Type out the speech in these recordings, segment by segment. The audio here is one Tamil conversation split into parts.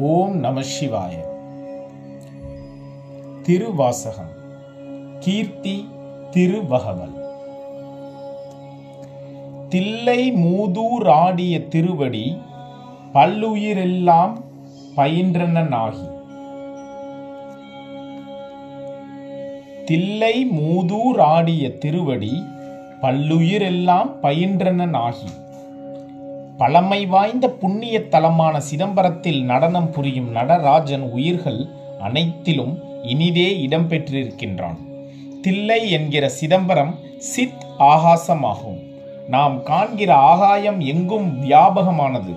ஓம் நம சிவாய. திருவாசகம். கீர்த்தி திருவகவல். தில்லை மூதூராடிய திருவடி பல்லுயிரெல்லாம் பயின்றனாகி தில்லை மூதூராடிய திருவடி பல்லுயிரெல்லாம் பயின்றனாகி பழமை வாய்ந்த புண்ணிய தலமான சிதம்பரத்தில் நடனம் புரியும் நடராஜன் உயிர்கள் அனைத்திலும் இனிதே இடம்பெற்றிருக்கின்றான். தில்லை என்கிற சிதம்பரம் சித் ஆகாசமாகும். நாம் காண்கிற ஆகாயம் எங்கும் வியாபகமானது.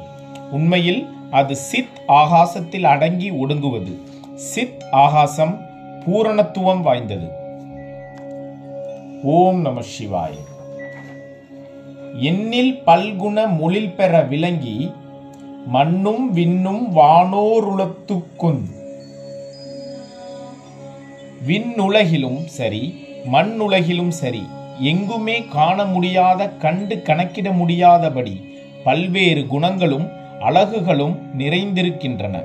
உண்மையில் அது சித் ஆகாசத்தில் அடங்கி ஒடுங்குவது. சித் ஆகாசம் பூரணத்துவம் வாய்ந்தது. ஓம் நம சிவாய். எண்ணில் பல்குண மொழில் பெற விளங்கி மண்ணும் விண்ணும் வானோருளத்துக்குந் விண்ணுலகிலும் சரி மண்ணுலகிலும் சரி எங்குமே காண முடியாத கண்டு கணக்கிட முடியாதபடி பல்வேறு குணங்களும் அழகுகளும் நிறைந்திருக்கின்றன.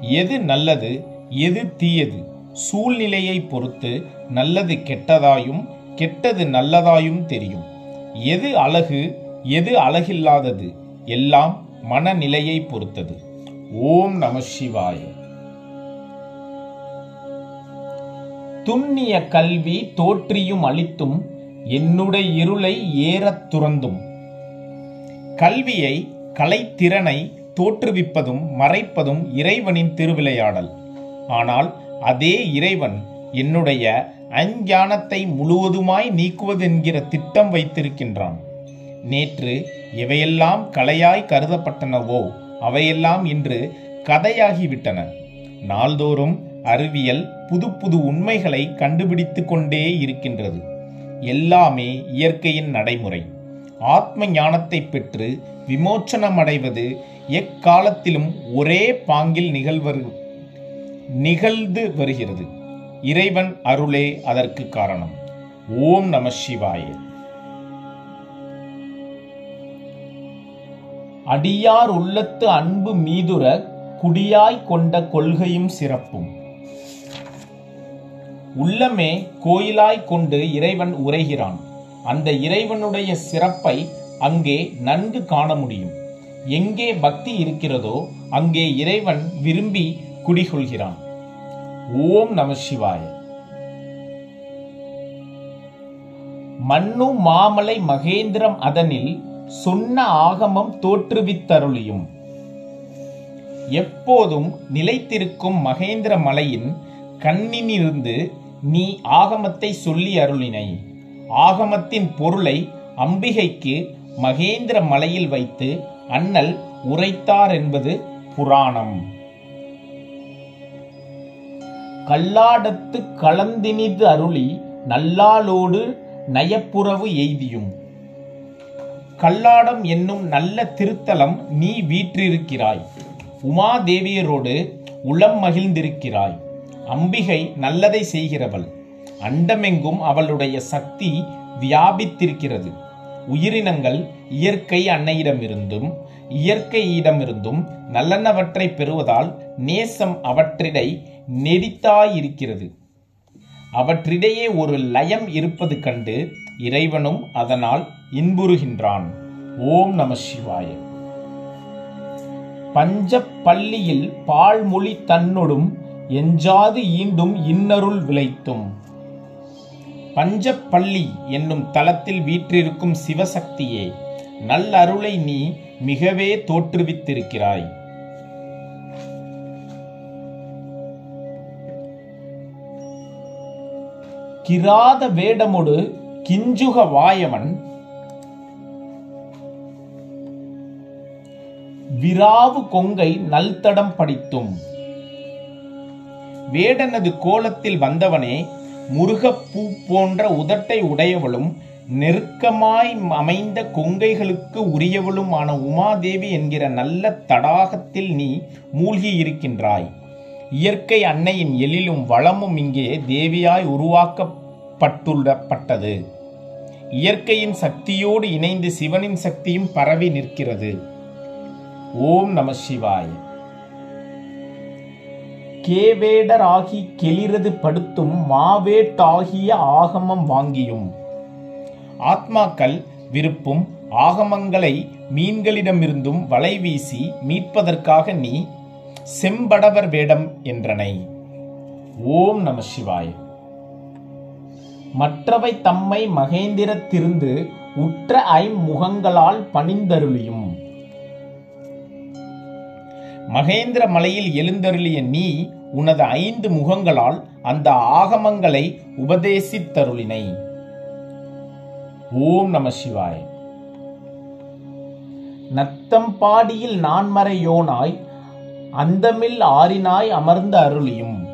எது நல்லது எது தீயது? சூழ்நிலையை பொறுத்து நல்லது கெட்டதாயும் கெட்டது நல்லதாயும் தெரியும். எது அழகு எது அழகில்லாதது எல்லாம் மனநிலையை பொறுத்தது. ஓம் நம சிவாய. துண்ணிய கல்வி தோற்றியும் அளித்தும் என்னுடைய இருளை ஏறத் துறந்தும். கல்வியை கலைத்திறனை தோற்றுவிப்பதும் மறைப்பதும் இறைவனின் திருவிளையாடல். ஆனால் அதே இறைவன் என்னுடைய அஞ்ஞானத்தை முழுவதுமாய் நீக்குவதென்கிற திட்டம் வைத்திருக்கின்றான். நேற்று எவையெல்லாம் கலையாய் கருதப்பட்டனவோ அவையெல்லாம் இன்று கதையாகிவிட்டன. நாள்தோறும் அறிவியல் புது புது உண்மைகளை கண்டுபிடித்து கொண்டே இருக்கின்றது. எல்லாமே இயற்கையின் நடைமுறை. ஆத்ம ஞானத்தை பெற்று விமோச்சனம் அடைவது எக்காலத்திலும் ஒரே பாங்கில் நிகழ்வரு நிகழ்ந்து வருகிறது. இறைவன் அருளே அதற்கு காரணம். ஓம் நம சிவாய. அடியார் உள்ளத்து அன்பு மீதுர குடியாய் கொண்ட கொள்கையும் சிறப்பும். உள்ளமே கோயிலாய் கொண்டு இறைவன் உரைகிறான். அந்த இறைவனுடைய சிறப்பை அங்கே நன்கு காண முடியும். எங்கே பக்தி இருக்கிறதோ அங்கே இறைவன் விரும்பி குடிகொள்கிறான். ஓம் நம சிவாய. மண்ணு மாமலை மகேந்திரம் அதனில் சொன்ன ஆகமம் தோற்றுவித்தருளியும். எப்போதும் நிலைத்திருக்கும் மகேந்திர மலையின் கண்ணினிருந்து நீ ஆகமத்தை சொல்லி அருளினை. ஆகமத்தின் பொருளை அம்பிகைக்கு மகேந்திர மலையில் வைத்து அண்ணல் உரைத்தார் என்பது புராணம். கல்லாடத்து கலந்தினிது அருளி நல்லாளோடு நயப்புறவு எய்தியும். கல்லாடம் என்னும் நல்ல திருத்தலம் நீ வீற்றிருக்கிறாய். உமாதேவியரோடு உளம் மகிழ்ந்திருக்கிறாய். அம்பிகை நல்லதை செய்கிறவள். அண்டமெங்கும் அவளுடைய சக்தி வியாபித்திருக்கிறது. உயிரினங்கள் இயற்கை அன்னையிடமிருந்தும் இயற்கையிடமிருந்தும் நல்லனவற்றை பெறுவதால் நேசம் அவற்றிடை நெடித்தாயிருக்கிறது அவற்றிடையே ஒரு லயம் இருப்பது கண்டு இறைவனும் அதனால் இன்புறுகின்றான். ஓம் நம சிவாய. பஞ்ச பள்ளியில் பால்மொழி தன்னொடும் எஞ்சாது ஈண்டும் இன்னருள் விளைத்தும். பஞ்சப்பள்ளி என்னும் தலத்தில் வீற்றிருக்கும் சிவசக்தியே நல்லருளை நீ மிகவே தோற்றுவித்திருக்கிறாய். கிராத வேடமொடு கிஞ்சுக வாயவன். விராவு கொங்கை நல்தடம் படித்தும். வேடனது கோலத்தில் வந்தவனே முருகப்பூ போன்ற உதட்டை உடையவளும் நெருக்கமாய் அமைந்த கொங்கைகளுக்கு உரியவளுமான உமாதேவி என்கிற நல்ல தடாகத்தில் நீ மூழ்கி இருக்கின்றாய் இயற்கை அன்னையின் எழிலும் வளமும் இங்கே தேவியாய் உருவாக்கப்பட்டுள்ளப்பட்டது. இயற்கையின் சக்தியோடு இணைந்து சிவனின் சக்தியும் பரவி நிற்கிறது. ஓம் நம சிவாய. கேவேடராகி கெளிரது படுத்தும் மாவேட்டாகிய ஆகமம் வாங்கியும். ஆத்மாக்கள் விருப்பும் ஆகமங்களை மீன்களிடமிருந்தும் வலை வீசி மீட்பதற்காக நீ செம்படவர் வேடம் என்றனை. ஓம் நம சிவாய். மற்றவை தம்மை மகேந்திரத்திருந்து உற்ற ஐம்முகங்களால் பணிந்தருளியும். மகேந்திர மலையில் எழுந்தருளிய நீ உனது ஐந்து முகங்களால் அந்த ஆகமங்களை உபதேசித்தருளினை. ஓம் நம சிவாய். நத்தம்பாடியில் நான்மறையோனாய் அந்தமில் ஆறினாய் அமர்ந்த அருளியும்.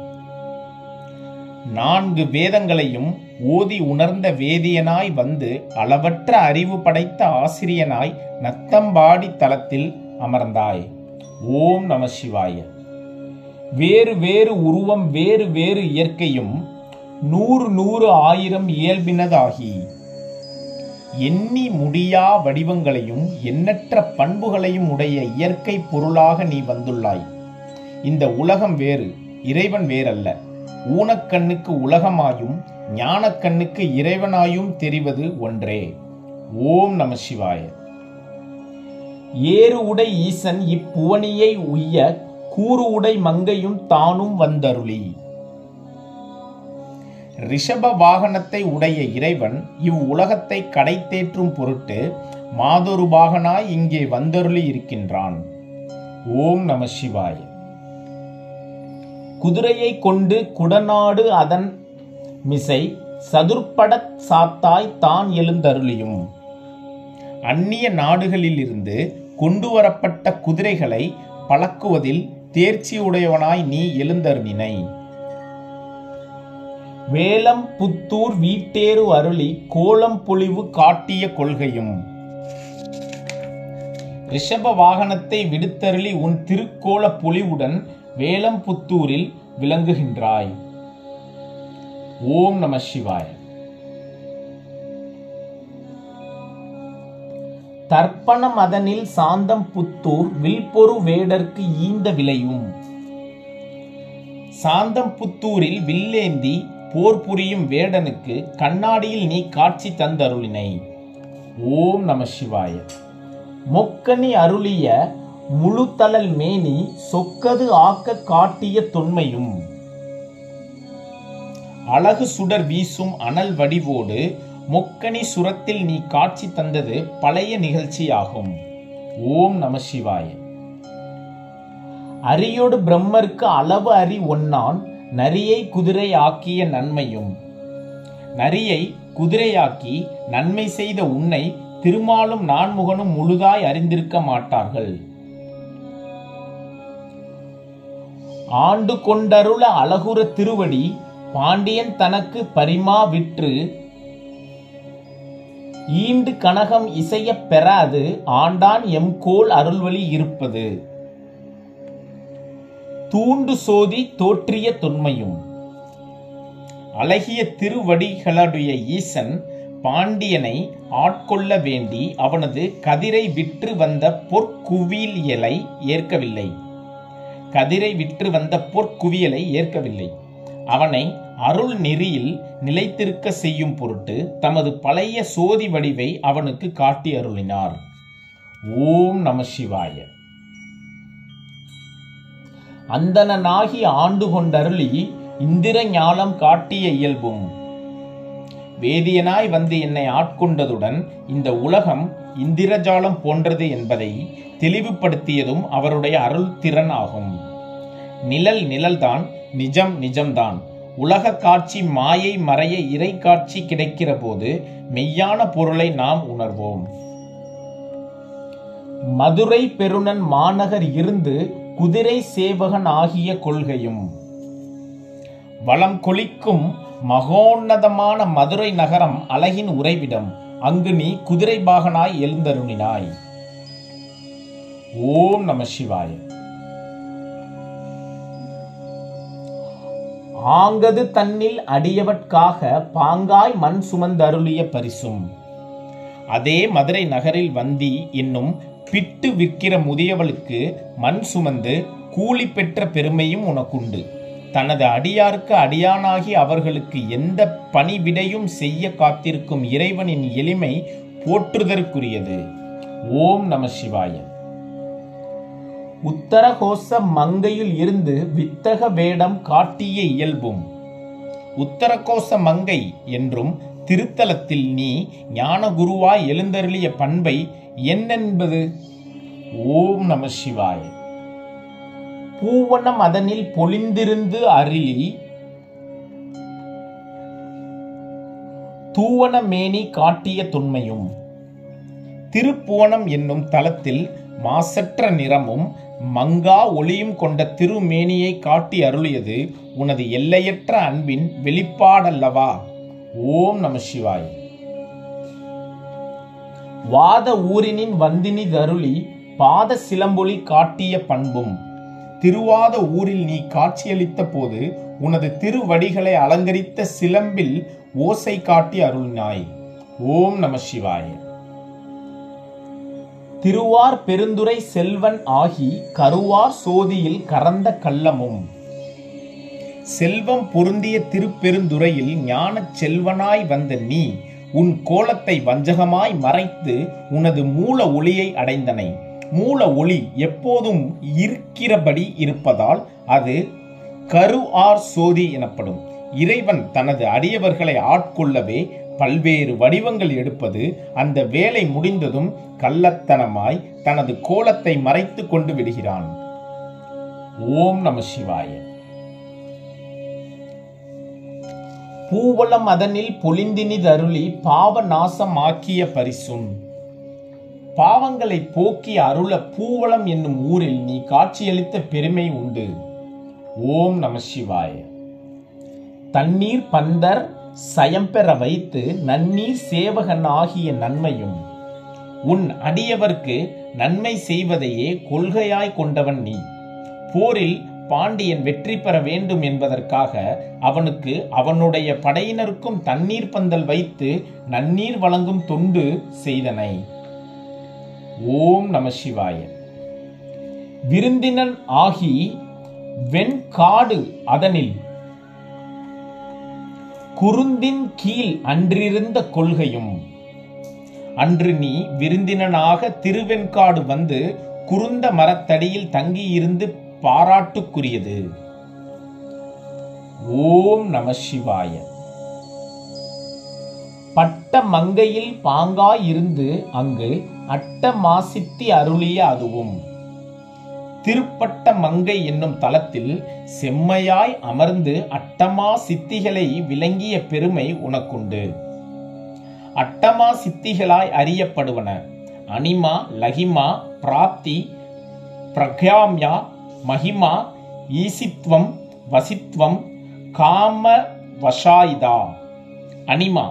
நான்கு வேதங்களையும் ஓதி உணர்ந்த வேதியனாய் வந்து அளவற்ற அறிவு படைத்த ஆசிரியனாய் நத்தம்பாடி தலத்தில் அமர்ந்தாய். ஓம் நம சிவாய. வேறு வேறு உருவம் வேறு வேறு இயற்கையும் நூறு நூறு ஆயிரம் இயல்பினதாகி. எண்ணி முடியா வடிவங்களையும் எண்ணற்ற பண்புகளையும் உடைய இயற்கை பொருளாக நீ வந்துள்ளாய். இந்த உலகம் வேறு இறைவன் வேறல்ல. ஊனக்கண்ணுக்கு உலகமாயும் ஞானக்கண்ணுக்கு இறைவனாயும் தெரிவது ஒன்றே. ஓம் நம சிவாய. ஏறு உடை ஈசன் இப்புவனியை உய்ய கூறு உடை மங்கையும் தானும் வந்தருளி. ரிஷப வாகனத்தை உடைய இறைவன் இவ்வுலகத்தை கடை தேற்றும் பொருட்டு மாதொரு பாகனாய் இங்கே வந்தருளி இருக்கின்றான். ஓம் நம சிவாய. குதிரையை கொண்டு குடநாடு அதன் மிசை சதுர்படத் சாத்தாய் தான் எழுந்தருளியும். அந்நிய நாடுகளிலிருந்து கொண்டு வரப்பட்ட குதிரைகளை பழக்குவதில் தேர்ச்சியுடையவனாய் நீ எழுந்தருளினை. வேலம் புத்தூர் வீட்டேறு அருளி கோலம் பொழிவு காட்டிய கொள்கையும். ரிஷப வாகனத்தை விடுத்தருளி உன் திருக்கோல பொலிவுடன் வேலம் புத்தூரில் விளங்குகின்றாய். ஓம் நம சிவாய். தர்ப்பணம் அதனில் சாந்தம் புத்தூர் வில்பொரு வேடர்க்கு ஈந்த விளையும் சாந்தம் புத்தூரில் வில்லேந்தி போர் புரியும் வேடனுக்கு கண்ணாடியில் நீ காட்சி தந்தருளினை. ஓம் நம சிவாய. மொக்கனி அருளிய முழுத்தளல் மேனி சொக்கது ஆக்க காட்டிய தொன்மையும். அழகு சுடர் வீசும் அனல் வடிவோடு மொக்கனி சுரத்தில் நீ காட்சி தந்தது பழைய நிகழ்ச்சியாகும். ஓம் நம சிவாய. அரியோடு பிரம்மருக்கு அளவு அறி ஒன்னான் நரியை குதிரை ஆக்கிய நன்மையும். நரியை குதிரையாக்கி நன்மை செய்த உன்னை திருமாலும் நான்முகனும் முழுதாய் அறிந்திருக்க மாட்டார்கள். ஆண்டு கொண்டருள அழகுற திருவடி பாண்டியன் தனக்கு பரிமா விற்று ஈண்டு கனகம் இசையப் பெறாது ஆண்டான் எம்கோல் அருள்வழி இருப்பது. தூண்டு சோதி தோற்றிய தொன்மையும். அழகிய திருவடிகளுடைய ஈசன் பாண்டியனை ஆட்கொள்ள வேண்டி அவனது கதிரை விற்று வந்த பொற்குவியலை ஏற்கவில்லை. கதிரை விற்று வந்த பொற்குவியலை ஏற்கவில்லை. அவனை அருள் நெறியில் நிலைத்திருக்க செய்யும் பொருட்டு தமது பழைய சோதி வடிவை அவனுக்கு காட்டி அருளினார். ஓம் நம சிவாய. அந்தனாகி ஆண்டு கொண்டருளி இந்திர ஞானம் காட்டிய இயல்பும். வேதியனாய் வந்து என்னை ஆட்கொண்டதுடன் இந்த உலகம் இந்திரஜாலம் போன்றது என்பதை தெளிவுபடுத்தியதும் அவருடைய அருள் திறன் ஆகும். நிழல் நிழல்தான் நிஜம் நிஜம்தான். உலக காட்சி மாயை மறைய இறை காட்சி கிடைக்கிற போது மெய்யான பொருளை நாம் உணர்வோம். மதுரை பெருணன் மாநகர் இருந்து குதிரை சேவகன் ஆகிய கொள்கையும் வளம் கொளிக்கும் மகோன்னதமான மதுரை நகரம் அழகின் உறைவிடம் அங்கு நீ குதிரை பாகனாய் எழுந்தருளினாய். ஓம் நம சிவாய. ஆங்கது தன்னில் அடியவற்காக பாங்காய் மண் சுமந்தருளிய பரிசும். அதே மதுரை நகரில் வந்தி என்னும் பிட்டு விற்கிற முதியவளுக்கு மண் சுமந்து கூலி பெற்ற பெருமையும் உனக்குண்டு. தனது அடியாருக்கு அடியானாகி அவர்களுக்கு எந்த பணிவிடையும் செய்ய காத்திருக்கும் இறைவனின் எளிமை போற்றுதற்குரியது. ஓம் நம சிவாய. உத்தரகோச மங்கையில் இருந்து வித்தக வேடம் காட்டிய இயல்பும். உத்தரகோச மங்கை என்றும் திருத்தலத்தில் நீ ஞானகுருவாய் எழுந்தருளிய பண்பை என்னென்பது? ஓம் நம சிவாய. பூவனம் அதனில் பொழிந்திருந்து அருளி தூவன மேனி காட்டிய தொன்மையும் திருப்புவனம் என்னும் தலத்தில் மாசற்ற நிறமும் மங்கா ஒளியும் கொண்ட திருமேனியை காட்டி அருளியது உனது எல்லையற்ற அன்பின் வெளிப்பாடல்லவா? ஓம் நம சிவாய். வாத ஊரினின் வந்தினி தருளி பாத சிலம்பொலி காட்டிய பண்பும் திருவாத ஊரில் நீ காட்சியளித்த போது உனது திருவடிகளை அலங்கரித்த சிலம்பில் ஓசை காட்டி அருளினாய். ஓம் நம சிவாய. திருவார் பெருந்துரை செல்வன் ஆகி கருவார் சோதியில் கறந்த கள்ளமும் செல்வம் பொருந்திய திருப்பெருந்துறையில் ஞானச் செல்வனாய் வந்த நீ உன் கோலத்தை வஞ்சகமாய் மறைத்து உனது மூல ஒளியை அடைந்தனை. மூல ஒளி எப்போதும் இருக்கிறபடி இருப்பதால் அது கரு ஆர் சோதி எனப்படும். இறைவன் தனது அடியவர்களை ஆட்கொள்ளவே பல்வேறு வடிவங்கள் எடுப்பது அந்த வேலை முடிந்ததும் கள்ளத்தனமாய் தனது கோலத்தை மறைத்து கொண்டு விடுகிறான். ஓம் நம சிவாய. பூவளம் அதனில் பொலிந்தினிதருளி பாவ நாசமாக்கிய பரிசும். பாவங்களை போக்கி அருள பூவளம் என்னும் ஊரில் நீ காட்சியளித்த பெருமை உண்டு. ஓம் நம சிவாய. தண்ணீர் பந்தர் சயம்பெற வைத்து நன்னீர் சேவகன் ஆகிய நன்மையும். உன் அடியவர்க்கு நன்மை செய்வதையே கொள்கையாய் கொண்டவன் நீ. போரில் பாண்டியன் வெற்றி பெற வேண்டும் என்பதற்காக அவனுக்கு அவனுடைய படையினருக்கும் தண்ணீர் பந்தல் வைத்து நன்னீர் வழங்கும் தொண்டு செய்தனை. ஓம் நம சிவாய. விருந்தினன் ஆகி வெண்காடு அதனில் குருந்தின் கீழ் அன்றிருந்த கொள்கையும். அன்று நீ விருந்தினனாக திருவெண்காடு வந்து குருந்த மரத்தடியில் தங்கியிருந்து பாராட்டுக்குரியது. ஓம் நம சிவாய. பட்ட மங்கையில் பாங்காய் இருந்து அங்கு அட்ட மாசித்தி அருளிய அதுவும். திருப்பட்ட மங்கை என்னும் தலத்தில் செம்மையாய் அமர்ந்து அட்டமா சித்திகளை விளங்கிய பெருமை உனக்குண்டு. அட்டமா சித்திகளாய் அறியப்படுவன அனிமா லகிமா பிராப்தி பிரக்யாம்யா மகிமா ஈசித்வம் வசித்வம் காம வஷாயிதா அனிமா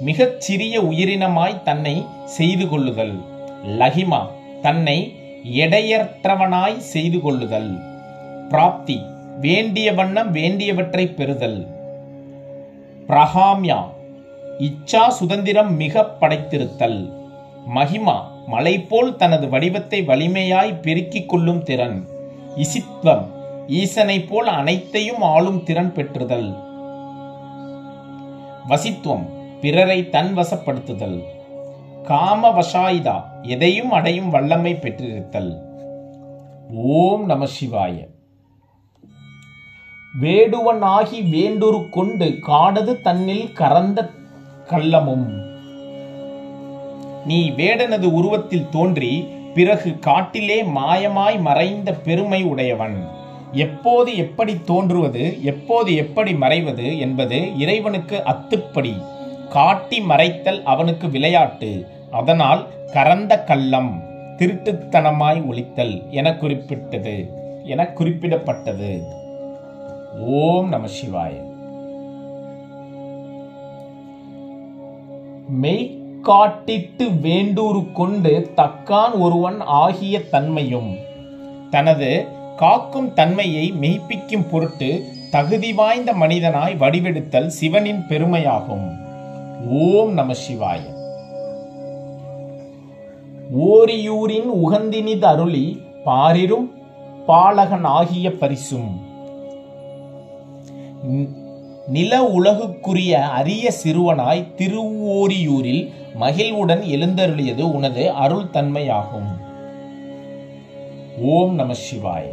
மிகச் சிறிய உயிரினமாய் தன்னை செய்து கொள்ளுதல். லஹிமா தன்னை எடையற்றவனாய் செய்து கொள்ளுதல். பிராப்தி வேண்டிய வண்ணம் வேண்டியவற்றை பெறுதல். பிரகாம்யா இச்சா சுதந்திரம் மிக படைத்திருத்தல். மகிமா மலை போல் தனது வடிவத்தை வலிமையாய் பெருக்கிக் கொள்ளும் திறன். இசித்வம் ஈசனை போல் அனைத்தையும் ஆளும் திறன் பெற்றுதல். வசித்துவம் பிறரை தன் வசப்படுத்துதல். காம வசாயிதா எதையும் அடையும் வல்லமை பெற்றிருத்தல். ஓம் நம சிவாய. வேடுவனாகி வேண்டுரு கொண்டு காடது தன்னில் கறந்த கள்ளமும். நீ வேடனது உருவத்தில் தோன்றி பிறகு காட்டிலே மாயமாய் மறைந்த பெருமை உடையவன். எப்போது எப்படி தோன்றுவது எப்போது எப்படி மறைவது என்பது இறைவனுக்கு அத்துப்படி. காட்டி மறைத்தல் அவனுக்கு விளையாட்டு. அதனால் கறந்த கள்ளம் திருட்டுத்தனமாய் ஒழித்தல் என குறிப்பிட்டது என குறிப்பிடப்பட்டது. ஓம் நம சிவாய. காட்டிட்டு வேண்டூறு கொண்டு தக்கான் ஒருவன் ஆகிய தன்மையும். தனது காக்கும் தன்மையை மெய்ப்பிக்கும் பொருட்டு தகுதி வாய்ந்த மனிதனாய் வடிவெடுத்தல் சிவனின் பெருமையாகும். ஓம் நம சிவாய. ஓரியூரின் உகந்தினிது அருளி பாரிரும் பாலகன் ஆகிய பரிசும். நில உலகுக்குரிய அரிய சிறுவனாய் திருவோரியூரில் மகிழ்வுடன் எழுந்தருளியது உனது அருள் தன்மையாகும் ஓம் நம சிவாய.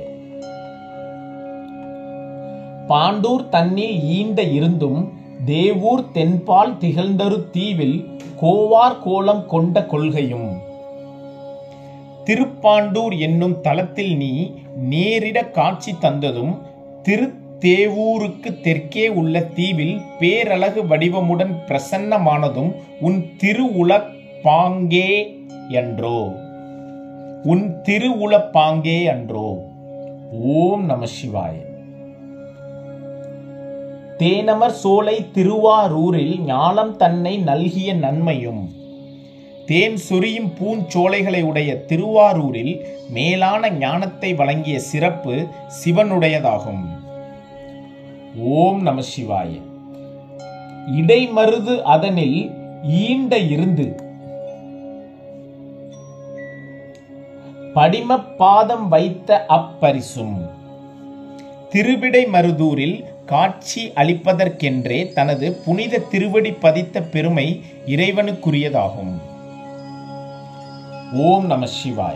பாண்டூர் தன்னில் ஈண்ட இருந்தும் தேவூர் தென்பால் திகழ்ந்தரு தீவில் கோவார் கோலம் கொண்ட கொள்கையும். திருப்பாண்டூர் என்னும் தலத்தில் நீ நேரிட காட்சி தந்ததும் திரு தேவூருக்கு தெற்கே உள்ள தீவில் பேரழகு வடிவமுடன் பிரசன்னமானதும் உன் திருவுளப்பாங்கே என்றோ உன் திருவுலப் பாங்கே அன்றோ ஓம் நம சிவாய. தேனமர் சோலை திருவாரூரில் ஞானம் தன்னை நல்கிய நன்மையும் தேன் சொரியும் பூஞ்சோலைகளை உடைய திருவாரூரில் மேலான ஞானத்தை வழங்கிய சிறப்பு சிவனுடையதாகும். ஓம் நம சிவாய. இடைமருது அதனில் ஈண்ட இருந்து. படிம பாதம் வைத்த அப்பரிசும் திருவிடை மருதூரில் காட்சி அளிப்பதற்கென்றே தனது புனித திருவடி பதித்த பெருமை இறைவனுக்குரியதாகும். ஓம் நம சிவாய.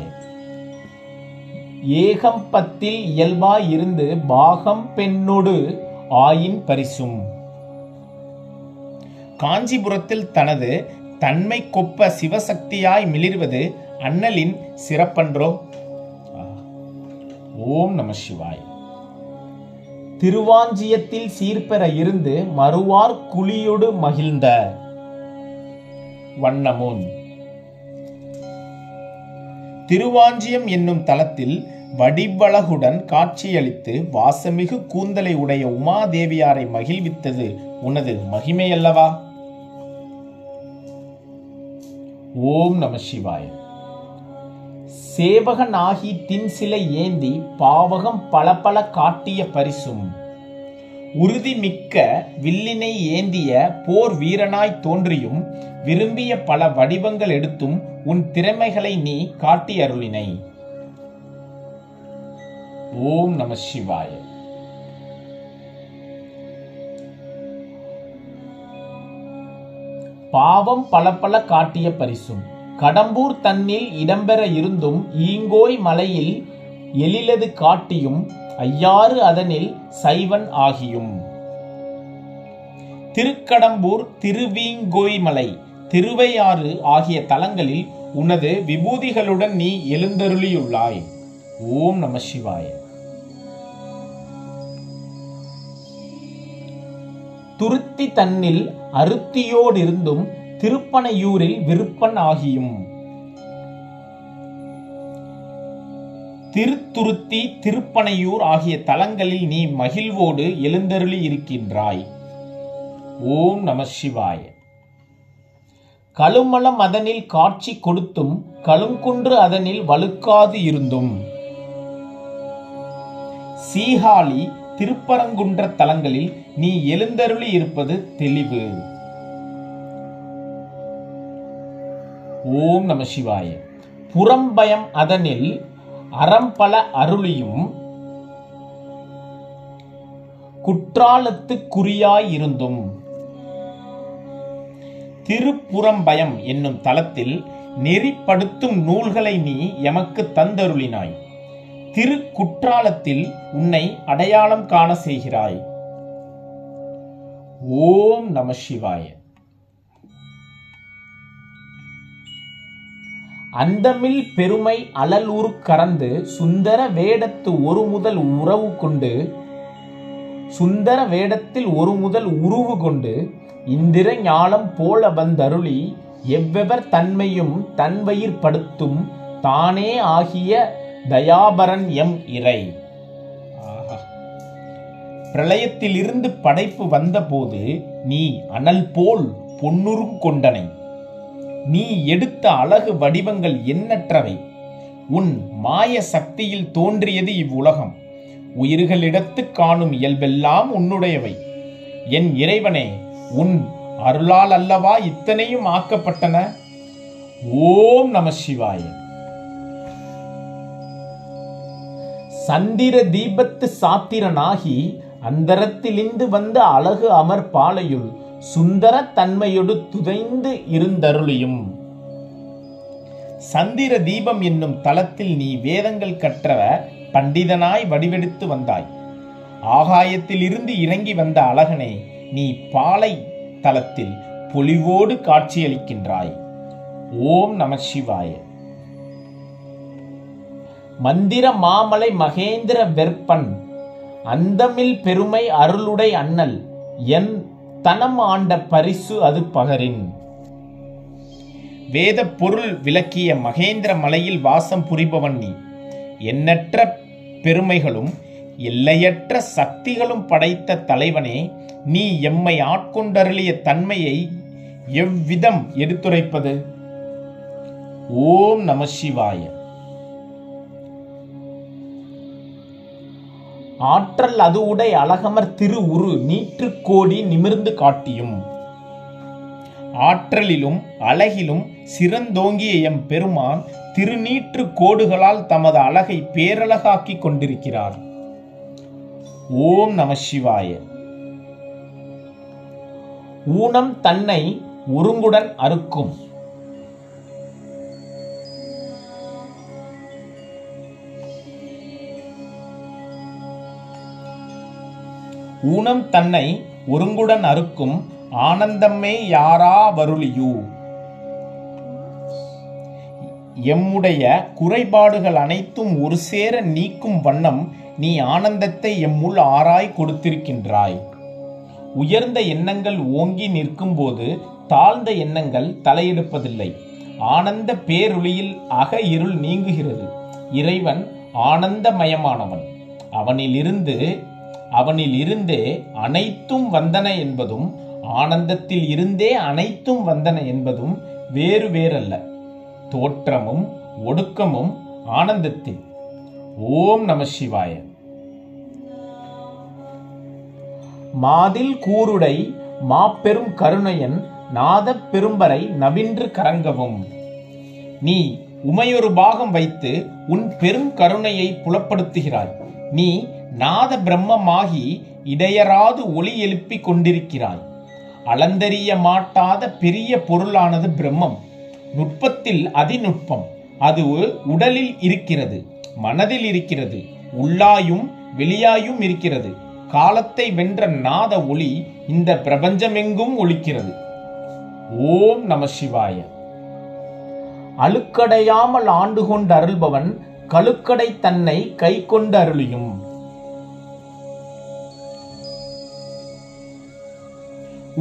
ஏகம்பத்தில் இயல்பாய் இருந்து பாகம் பெண்ணொடு ஆயின் பரிசும். காஞ்சிபுரத்தில் தனது தன்மை கொப்ப சிவசக்தியாய் மிளிர்வது அண்ணலின் சிறப்பன்றோ? ஓம் நம சிவாய். திருவாஞ்சியத்தில் சீர்பெற இருந்து மறுவார் குழியொடு மகிழ்ந்த வண்ணமுன். திருவாஞ்சியம் என்னும் தலத்தில் வடிவழகுடன் காட்சியளித்து வாசமிகு கூந்தலை உடைய உமாதேவியாரை மகிழ்வித்தது உனது மகிமையல்லவா? ஓம் நம சிவாய. சேவகனாகி தின் சிலை ஏந்தி பாவகம் பல பல காட்டிய பரிசும். உறுதிமிக்க வில்லினை ஏந்திய போர் வீரனாய் தோன்றியும் விரும்பிய பல வடிவங்கள் எடுத்தும் உன் திறமைகளை நீ காட்டி அருளினை ஓம் நம சிவாய. பாவம் பல பல காட்டிய பரிசும் கடம்பூர் தன்னில் இடம்பெற இருந்தும் ஈங்கோய் மலையில் எழிலது காட்டியும் ஐயாறு அதனில் சைவன் ஆகியும். திருக்கடம்பூர் திருவீங்கோய்மலை திருவையாறு ஆகிய தலங்களில் உனது விபூதிகளுடன் நீ எழுந்தருளியுள்ளாய். ஓம் நம சிவாய. துருத்தி தன்னில் அருத்தியோடிருந்தும் திருப்பனையூரில் விருப்பன் ஆகியும். திருத்துருத்தி திருப்பனையூர் ஆகிய தலங்களில் நீ மகிழ்வோடு எழுந்தருளி இருக்கின்றாய். ஓம் நம சிவாய. கழுமலம் அதனில் காட்சி கொடுத்தும் கழுங்குன்று அதனில் வழுக்காது இருந்தும். சீகாழி திருப்பரங்குன்ற தலங்களில் நீ எழுந்தருளி இருப்பது தெளிவு. ஓம் நம சிவாய. புறம்பயம் அதனில் அறம்பல அருளியும் குற்றாலத்துக்குரியாயிருந்தும் திருப்புறம்பயம் என்னும் தலத்தில் நெறிப்படுத்தும் நூல்களை நீ எமக்கு தந்தருளினாய். திரு குற்றாலத்தில் உன்னை அடையாளம் காண செய்கிறாய். ஓம் நம சிவாய. அந்தமில் பெருமை அலலூர் கறந்து சுந்தர வேடத்து ஒரு முதல் உறவு கொண்டு சுந்தர வேடத்தில் ஒரு முதல் உருவு கொண்டு இந்திர ஞானம் போல வந்தருளி எவ்வெவர் தன்மையும் தன்வயிர்படுத்தும் தானே ஆகிய தயாபரன் எம் இறை. பிரளயத்திலிருந்து படைப்பு வந்தபோது நீ அனல் போல் பொன்னுறும் கொண்டனை. நீ எடுத்த அழகு வடிவங்கள் எண்ணற்றவை. உன் மாய சக்தியில் தோன்றியது இவ்வுலகம். உயிர்களிடத்து காணும் இயல்பெல்லாம் உன்னுடையவை. என் இறைவனே உன் அருளால் அல்லவா இத்தனையும் ஆக்கப்பட்டன? ஓம் நம சிவாய. சந்திர தீபத்து சாத்திரனாகி அந்தரத்திலிந்து வந்த அழகு அமர் பாலையுள் சுந்தர தன்மையொடு துதைந்து இருந்தருளியும். சந்திர தீபம் என்னும் தலத்தில் நீ வேதங்கள் கற்ற பண்டிதனாய் வடிவெடுத்து வந்தாய். ஆகாயத்தில் இருந்து இறங்கி வந்த அழகனே நீ பாலை தலத்தில் பொலிவோடு காட்சியளிக்கின்றாய். ஓம் நம சிவாய. மந்திர மாமலை மகேந்திர வெற்பன் அந்தமில் பெருமை அருளுடை அண்ணல் என் தனம் ஆண்ட பரிசு அது பகரின். வேத பொருள் விளக்கிய மகேந்திர மலையில் வாசம் புரிபவன் நீ. எண்ணற்ற பெருமைகளும் எல்லையற்ற சக்திகளும் படைத்த தலைவனே நீ எம்மை ஆட்கொண்டருளிய தன்மையை எவ்விதம் எடுத்துரைப்பது? ஓம் நம சிவாய. ஆற்றல் அது உடை அழகமர் திரு உரு நீற்று கோடி நிமிர்ந்து காட்டியும். ஆற்றலிலும் அழகிலும் சிறந்தோங்கிய எம் பெருமான் திருநீற்று கோடுகளால் தமது அழகை பேரழகாக்கி கொண்டிருக்கிறார். ஓம் நம சிவாய. ஊனம் தன்னை ஒருங்குடன் அறுக்கும். ஊனம் தன்னை ஒருங்குடன் அறுக்கும் ஆனந்தமே யாரா வருளியூ. எம்முடைய குறைபாடுகள் அனைத்தும் ஒரு சேர நீக்கும் வண்ணம் நீ ஆனந்தத்தை எம்முள் ஆராய் கொடுத்திருக்கின்றாய். உயர்ந்த எண்ணங்கள் ஓங்கி நிற்கும்போது தாழ்ந்த எண்ணங்கள் தலையெடுப்பதில்லை. ஆனந்த பேருளியில் அக இருள் நீங்குகிறது. இறைவன் ஆனந்தமயமானவன். அவனிலிருந்து அவனில் இருந்தே அனைத்தும் வந்தன என்பதும் ஆனந்தத்தில் இருந்தே அனைத்தும் வந்தன என்பதும் வேறு வேறல்ல. தோற்றமும் ஒடுக்கமும் ஆனந்தத்தில். ஓம் நம சிவாய. மாதில் கூருடை மாப்பெரும் கருணையன் நாதப் பெரும்பரை நவின்று கரங்கவும். நீ உமையொரு பாகம் வைத்து உன் பெரும் கருணையை புலப்படுத்துகிறாய். நீ நாத பிரம்மமாகி இடையராது ஒளி எழுப்பிக் கொண்டிருக்கிறாய். அளந்தறிய மாட்டாத பெரிய பொருளானது பிரம்மம். நுட்பத்தில் அதிநுட்பம். அது உடலில் இருக்கிறது மனதில் இருக்கிறது உள்ளாயும் வெளியாயும் இருக்கிறது. காலத்தை வென்ற நாத ஒளி இந்த பிரபஞ்சமெங்கும் ஒலிக்கிறது. ஓம் நம சிவாய. அழுக்கடையாமல் ஆண்டு கொண்டு அருள்பவன் கழுக்கடை தன்னை கை கொண்டு அருளியும்.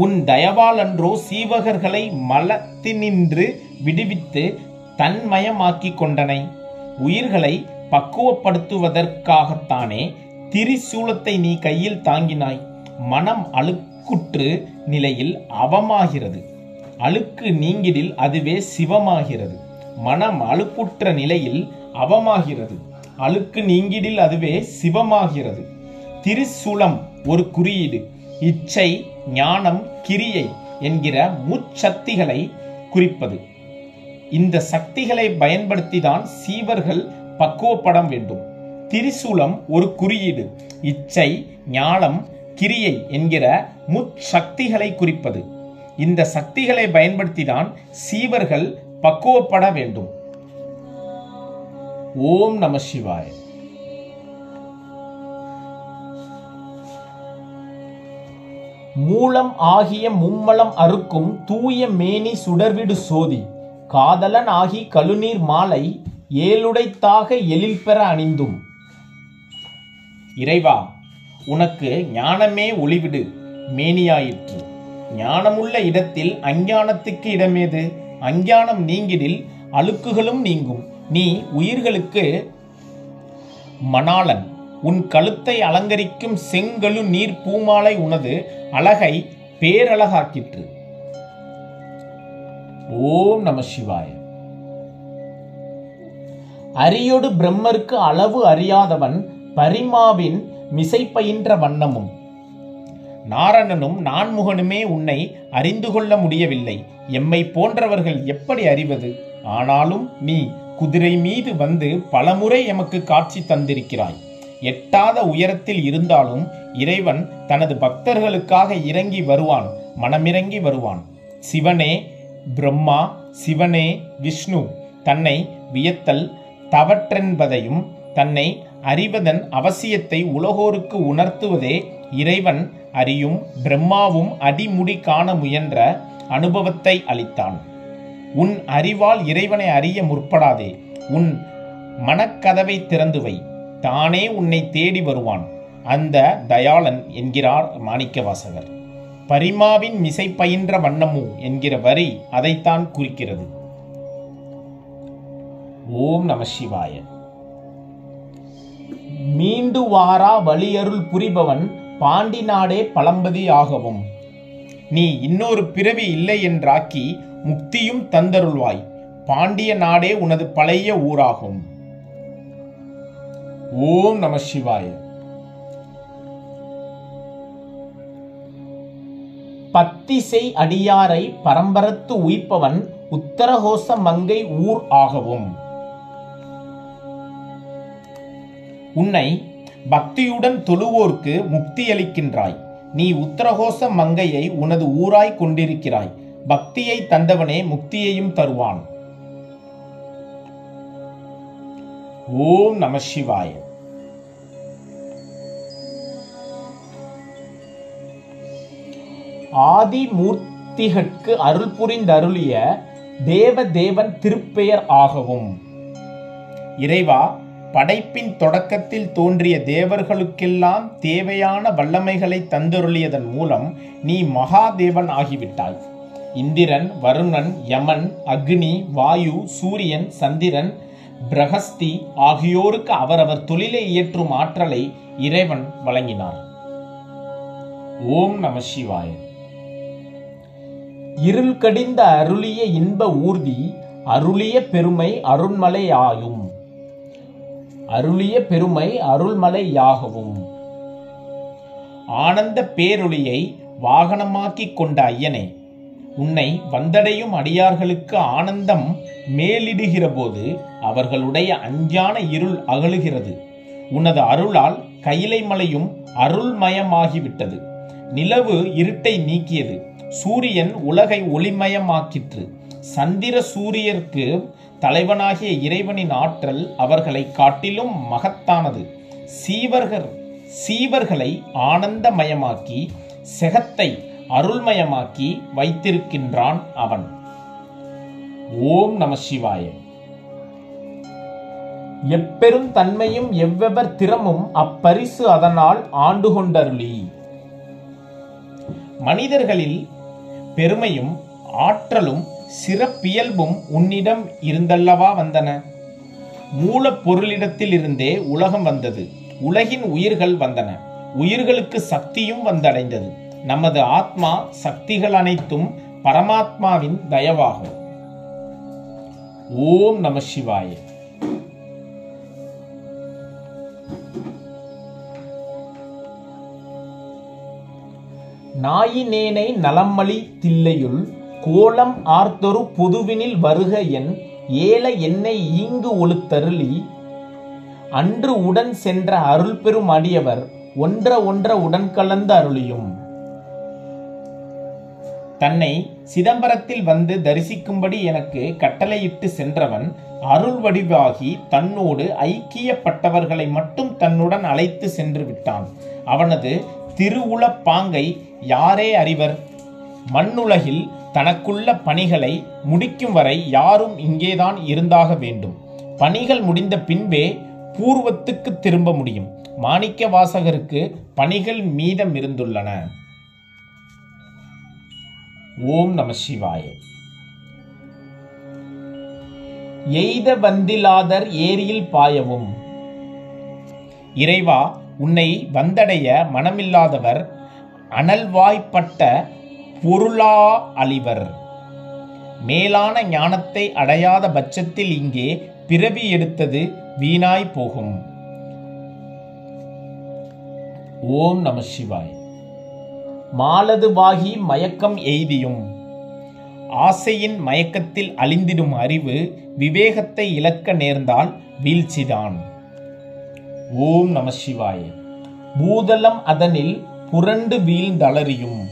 உன் தயவாலன்றோ சீவகர்களை மலத்தினின்று விடுவித்து தன்மயமாக்கி கொண்டனை உயிர்களை பக்குவப்படுத்துவதற்காகத்தானே திரிசூலத்தை நீ கையில் தாங்கினாய். மனம் அழுக்குற்று நிலையில் அவமாகிறது. அழுக்கு நீங்கிடில் அதுவே சிவமாகிறது. மனம் அழுக்குற்ற நிலையில் அவமாகிறது. அழுக்கு நீங்கிடில் அதுவே சிவமாகிறது. திரிசூலம் ஒரு குறியீடு. இச்சை ஞானம் கிரியை என்கிற முச்சக்திகளை குறிப்பது. இந்த சக்திகளை பயன்படுத்தி தான் சீவர்கள் பக்குவப்பட வேண்டும். திரிசூலம் ஒரு குறியீடு. இச்சை ஞானம் கிரியை என்கிற முச்சக்திகளை குறிப்பது. இந்த சக்திகளை பயன்படுத்தி தான் சீவர்கள் பக்குவப்பட வேண்டும். ஓம் நம சிவாய். மூலம் ஆகிய மும்மலம் அறுக்கும் தூய மேனி சுடர்விடு சோதி. காதலன் ஆகி கழுநீர் மாலை ஏழுடைத்தாக எழில் பெற அணிந்தும். இறைவா உனக்கு ஞானமே ஒளிவிடு மேனியாயிற்று. ஞானமுள்ள இடத்தில் அஞ்ஞானத்துக்கு இடமேது? அஞ்ஞானம் நீங்கிடில் அழுக்குகளும் நீங்கும். நீ உயிர்களுக்கு மணாளன். உன் கழுத்தை அலங்கரிக்கும் செங்கழு நீர் பூமாலை உனது அழகை பேரழகாக்கிற்று. ஓம் நம சிவாய. அரியொடு பிரம்மருக்கு அளவு அறியாதவன் பரிமாவின் மிசை பயின்ற வண்ணமும். நாரணனும் நான்முகனுமே உன்னை அறிந்து கொள்ள முடியவில்லை. எம்மை போன்றவர்கள் எப்படி அறிவது? ஆனாலும் நீ குதிரை மீது வந்து பலமுறை எமக்கு காட்சி தந்திருக்கிறாய். எட்டாத உயரத்தில் இருந்தாலும் இறைவன் தனது பக்தர்களுக்காக இறங்கி வருவான் மனமிறங்கி வருவான். சிவனே பிரம்மா சிவனே விஷ்ணு தன்னை வியத்தல் தவற்றென்பதையும் தன்னை அறிவதன் அவசியத்தை உலகோருக்கு உணர்த்துவதே இறைவன் அறியும் பிரம்மாவும் அடிமுடி காண முயன்ற அனுபவத்தை அளித்தான். உன் அறிவால் இறைவனை அறிய முற்படாதே. உன் மனக்கதவை திறந்து வை. தானே உன்னை தேடி வருவான். அந்த தயாளன் என்கிறார் மாணிக்கவாசகர். பரிமாவின் மிசை பயின்ற வண்ணமு என்கிற வரி அதைத்தான் குறிக்கிறது. ஓம் நம சிவாய. மீண்டு வாரா வழியருள் புரிபவன் பாண்டி நாடே பழம்பதி ஆகவும். நீ இன்னொரு பிறவி இல்லை என்றாக்கி முக்தியும் தந்தருள்வாய். பாண்டிய நாடே உனது பழைய ஊராகும். ஓம் நம சிவாய. பத்திசை அடியாரை பரம்பரத்து உயிப்பவன் உத்தரகோச மங்கை ஊர் ஆகவும். உன்னை பக்தியுடன் தொழுவோர்க்கு முக்தியளிக்கின்றாய். நீ உத்தரகோச மங்கையை உனது ஊராய் கொண்டிருக்கிறாய். பக்தியை தந்தவனே முக்தியையும் தருவான். ஓம் நம சிவாய. ஆதி மூர்த்திகட்கு அருள் புரிந்தருளிய தேவ தேவன் திருப்பெயர் ஆகவும். இறைவா படைப்பின் தொடக்கத்தில் தோன்றிய தேவர்களுக்கெல்லாம் தேவையான வல்லமைகளை தந்தருளியதன் மூலம் நீ மகாதேவன் ஆகிவிட்டாய். இந்திரன் வருணன் யமன் அக்னி வாயு சூரியன் சந்திரன் பிரகஸ்தி ஆகியோருக்கு அவரவர் தொழிலை இயற்றும் ஆற்றலை இறைவன் வழங்கினார். ஓம் நம சிவாய. இருள் கடிந்த அருளிய இன்ப ஊர்தி அருளிய பெருமை அருள்மலையாயும் அருளிய பெருமை அருள்மலையாகவும் ஆனந்த பேரொளியை வாகனமாக்கிக் கொண்ட ஐயனை உன்னை வந்தடையும் அடியார்களுக்கு ஆனந்தம் மேலிடுகிற போது அவர்களுடைய அஞ்ஞான இருள் அகழுகிறது உனது அருளால் கைலை மலையும் அருள்மயமாகிவிட்டது. நிலவு இருட்டை நீக்கியது. சூரியன் உலகை ஒளிமயமாக்கிற்று. சந்திர சூரியருக்கு தலைவனாகிய இறைவனின் ஆற்றல் அவர்களை காட்டிலும் மகத்தானது. சீவர்கள் சீவர்களை ஆனந்தமயமாக்கி செகத்தை அருள்மயமாக்கி வைத்திருக்கின்றான் அவன். ஓம் நம சிவாய. எப்பெரும் தன்மையும் எவ்வெவர் திறமும் அப்பரிசு அதனால் ஆண்டு கொண்டருளி. மனிதர்களில் பெருமையும் ஆற்றலும் சிறப்பியல்பும் உன்னிடம் இருந்தல்லவா வந்தன. மூலப்பொருளிடத்திலிருந்தே உலகம் வந்தது. உலகின் உயிர்கள் வந்தன. உயிர்களுக்கு சக்தியும் வந்தடைந்தது. நமது ஆத்மா சக்திகள் அனைத்தும் பரமாத்மாவின் தயவாகும். ஓம் நம சிவாய. நாயினேனை நலமளி தில்லையுள் கோலம் ஆர்த்தொரு புதுவினில் வருக என் ஏல என்னை ஈங்கு ஒழுத்தருளி. அன்று உடன் சென்ற அருள் பெறும் அடியவர் ஒன்ற ஒன்ற உடன் கலந்து அருளியும். தன்னை சிதம்பரத்தில் வந்து தரிசிக்கும்படி எனக்கு கட்டளையிட்டு சென்றவன் அருள் வடிவாகி தன்னோடு ஐக்கியப்பட்டவர்களை மட்டும் தன்னுடன் அழைத்து சென்று விட்டான். அவனது திருவுளப் பாங்கை யாரே அறிவர்? மண்ணுலகில் தனக்குள்ள பணிகளை முடிக்கும் வரை யாரும் இங்கேதான் இருந்தாக வேண்டும். பணிகள் முடிந்த பின்பே பூர்வத்துக்கு திரும்ப முடியும். மாணிக்க வாசகருக்கு பணிகள் மீதம் இருந்துள்ளன. ஓம் நம சிவாய. எய்த வந்திலாதர் ஏரியில் பாயவும். இறைவா உன்னை வந்தடைய மனமில்லாதவர் அனல்வாய்ப்பட்ட பொருளா அழிவர். மேலான ஞானத்தை அடையாத பட்சத்தில் இங்கே பிறவி எடுத்தது வீணாய் போகும். ஓம் நம சிவாய். மாலதுவாகி மயக்கம் எய்தியும். ஆசையின் மயக்கத்தில் அழிந்திடும் அறிவு விவேகத்தை இழக்க நேர்ந்தால் வீழ்ச்சிதான். ஓம் நம சிவாய. பூதலம் அதனில் புரண்டு வீழ்ந்தளறியும்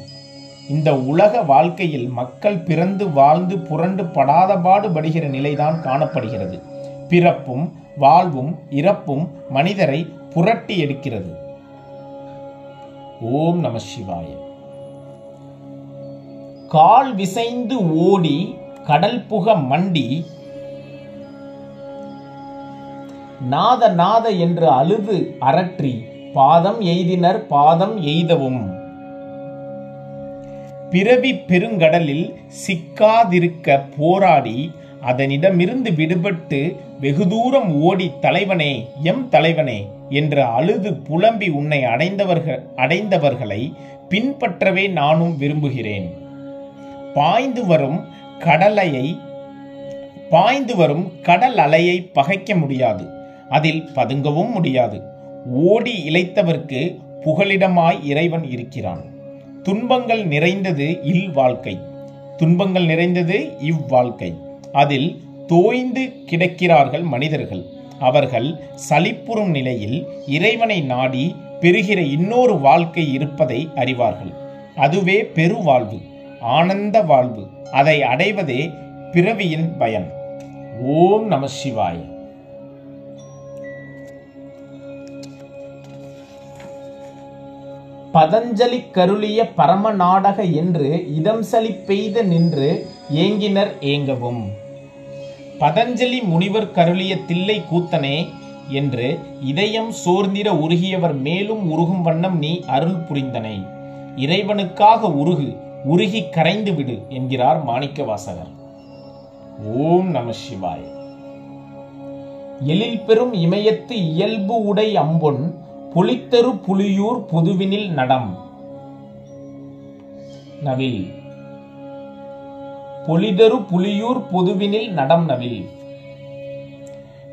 இந்த உலக வாழ்க்கையில் மக்கள் பிறந்து வாழ்ந்து புரண்டு படாத பாடுபடுகிற நிலைதான் காணப்படுகிறது. பிறப்பும் வாழ்வும் இறப்பும் மனிதரை புரட்டி எடுக்கிறது. ஓம் நம சிவாய. கால் விசைந்து ஓடி கடல் புக மண்டி நாத நாத என்று அழுது அரற்றி பாதம் எய்தினர் பாதம் எய்தவும். பிறவி பெருங்கடலில் சிக்காதிருக்க போராடி அதனிடமிருந்து விடுபட்டு வெகு தூரம் ஓடி தலைவனே எம் தலைவனே என்று அழுது புலம்பி உன்னை அடைந்தவர்கள் அடைந்தவர்களை பின்பற்றவே நானும் விரும்புகிறேன். பாய்ந்து வரும் கடலையை பாய்ந்து வரும் கடல் அலையை பகைக்க முடியாது. அதில் பதுங்கவும் முடியாது. ஓடி இழைத்தவர்க்கு புகலிடமாய் இறைவன் இருக்கிறான். துன்பங்கள் நிறைந்தது இல் வாழ்க்கை. துன்பங்கள் நிறைந்தது இவ்வாழ்க்கை அதில் தோய்ந்து கிடக்கிறார்கள் மனிதர்கள். அவர்கள் சலிப்புறும் நிலையில் இறைவனை நாடி பெறுகிற இன்னொரு வாழ்க்கை இருப்பதை அறிவார்கள். அதுவே பெருவாழ்வு. ஆனந்த வாழ்வு. அதை அடைவதே பிறவியின் பயன். ஓம் நம சிவாய். பதஞ்சலி கருளிய பரம நாடக என்று இதம் சலி பெய்த நின்று ஏங்கினர் ஏங்கவும். பதஞ்சலி முனிவர் கருளிய தில்லை கூத்தனே என்று இதயம் சோர்ந்திர உருகியவர் மேலும் உருகும் வண்ணம் நீ அருள் புரிந்தனை. இறைவனுக்காக உருகு உருகி கரைந்து விடு என்கிறார் மாணிக்க வாசகர் ஓம் நம சிவாய். எழில் பெறும் இமயத்து இயல்பு உடை அம்பொன் புலித்தரு புலியூர் புதுவினில் நடம். நவில். பொலிதரு புலியூர் புதுவினில் நடம் நவில்.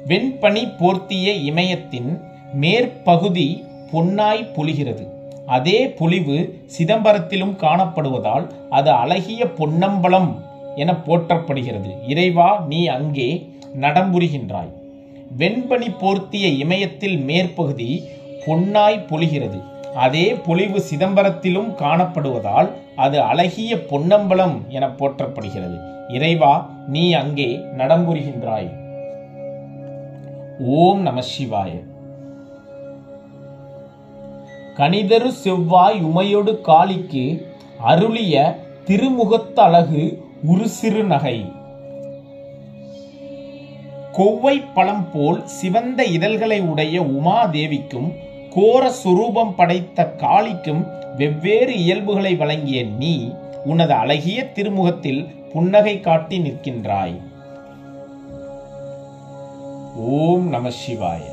வெண்பனி போர்த்திய இமயத்தின் மேற்பகுதி பொன்னாய் பொலிகிறது. அதே பொலிவு சிதம்பரத்திலும் காணப்படுவதால் அது அழகிய பொன்னம்பலம் என போற்றப்படுகிறது. இறைவா நீ அங்கே நடம்புரிகின்றாய். வெண்பனி போர்த்திய இமயத்தில் மேற்பகுதி பொன்னாய் பொழிகிறது. அதே பொலிவு சிதம்பரத்திலும் காணப்படுவதால் அது அழகிய பொன்னம்பலம் என போற்றப்படுகிறது. இறைவா நீ அங்கே நடம்புரிகின்றாய். ஓம் நம சிவாய. கனிதரு செவ்வாய் உமையொடு காளிக்கு அருளிய திருமுகத்தழகு உரு சிறு நகை. கொவ்வை பழம் போல் சிவந்த இதழ்களை உடைய உமாதேவிக்கும் கோர சுரூபம் படைத்த காளிக்கும் வெவ்வேறு இயல்புகளை வழங்கிய நீ உனது அழகிய திருமுகத்தில் புன்னகை காட்டி நிற்கின்றாய். ஓம் நம சிவாய.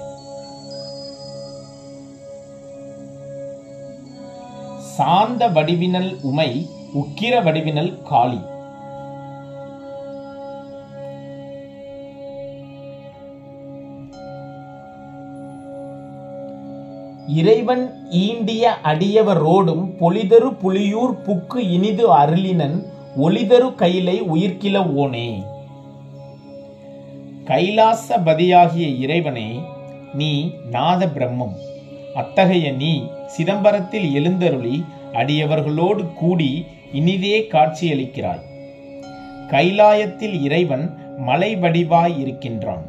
சாந்த வடிவினல் உமை உக்கிர வடிவினல் காளி. இறைவன் ஈண்டிய அடியவரோடும் பொலிதரு புலியூர் புக்கு இனிது அருளினன் ஒளிதரு கையிலை உயிர்க்கில ஓனே. கைலாசபதியாகிய இறைவனே நீ நாத பிரம்மம் அத்தகைய நீ சிதம்பரத்தில் எழுந்தருளி அடியவர்களோடு கூடி இனிதே காட்சியளிக்கிறாய். கைலாயத்தில் இறைவன் மலை வடிவாய் இருக்கின்றான்.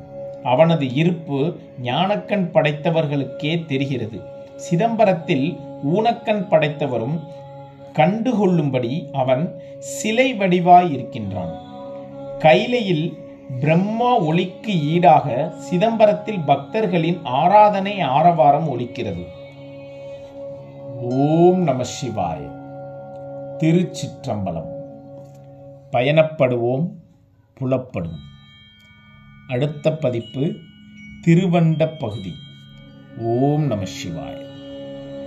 அவனது இருப்பு ஞானக்கண் படைத்தவர்களுக்கே தெரிகிறது. சிதம்பரத்தில் ஊனக்கண் படைத்தவரும் கண்டுகொள்ளும்படி அவன் சிலை வடிவாய் இருக்கின்றான். கைலையில் பிரம்மா ஒளிக்கு ஈடாக சிதம்பரத்தில் பக்தர்களின் ஆராதனை ஆரவாரம் ஒலிக்கிறது. ஓம் நம சிவாய. திருச்சிற்றம்பலம். பயணப்படுவோம் புலப்படும். அடுத்த பதிப்பு திருவண்ட பகுதி. ஓம் நம சிவாய.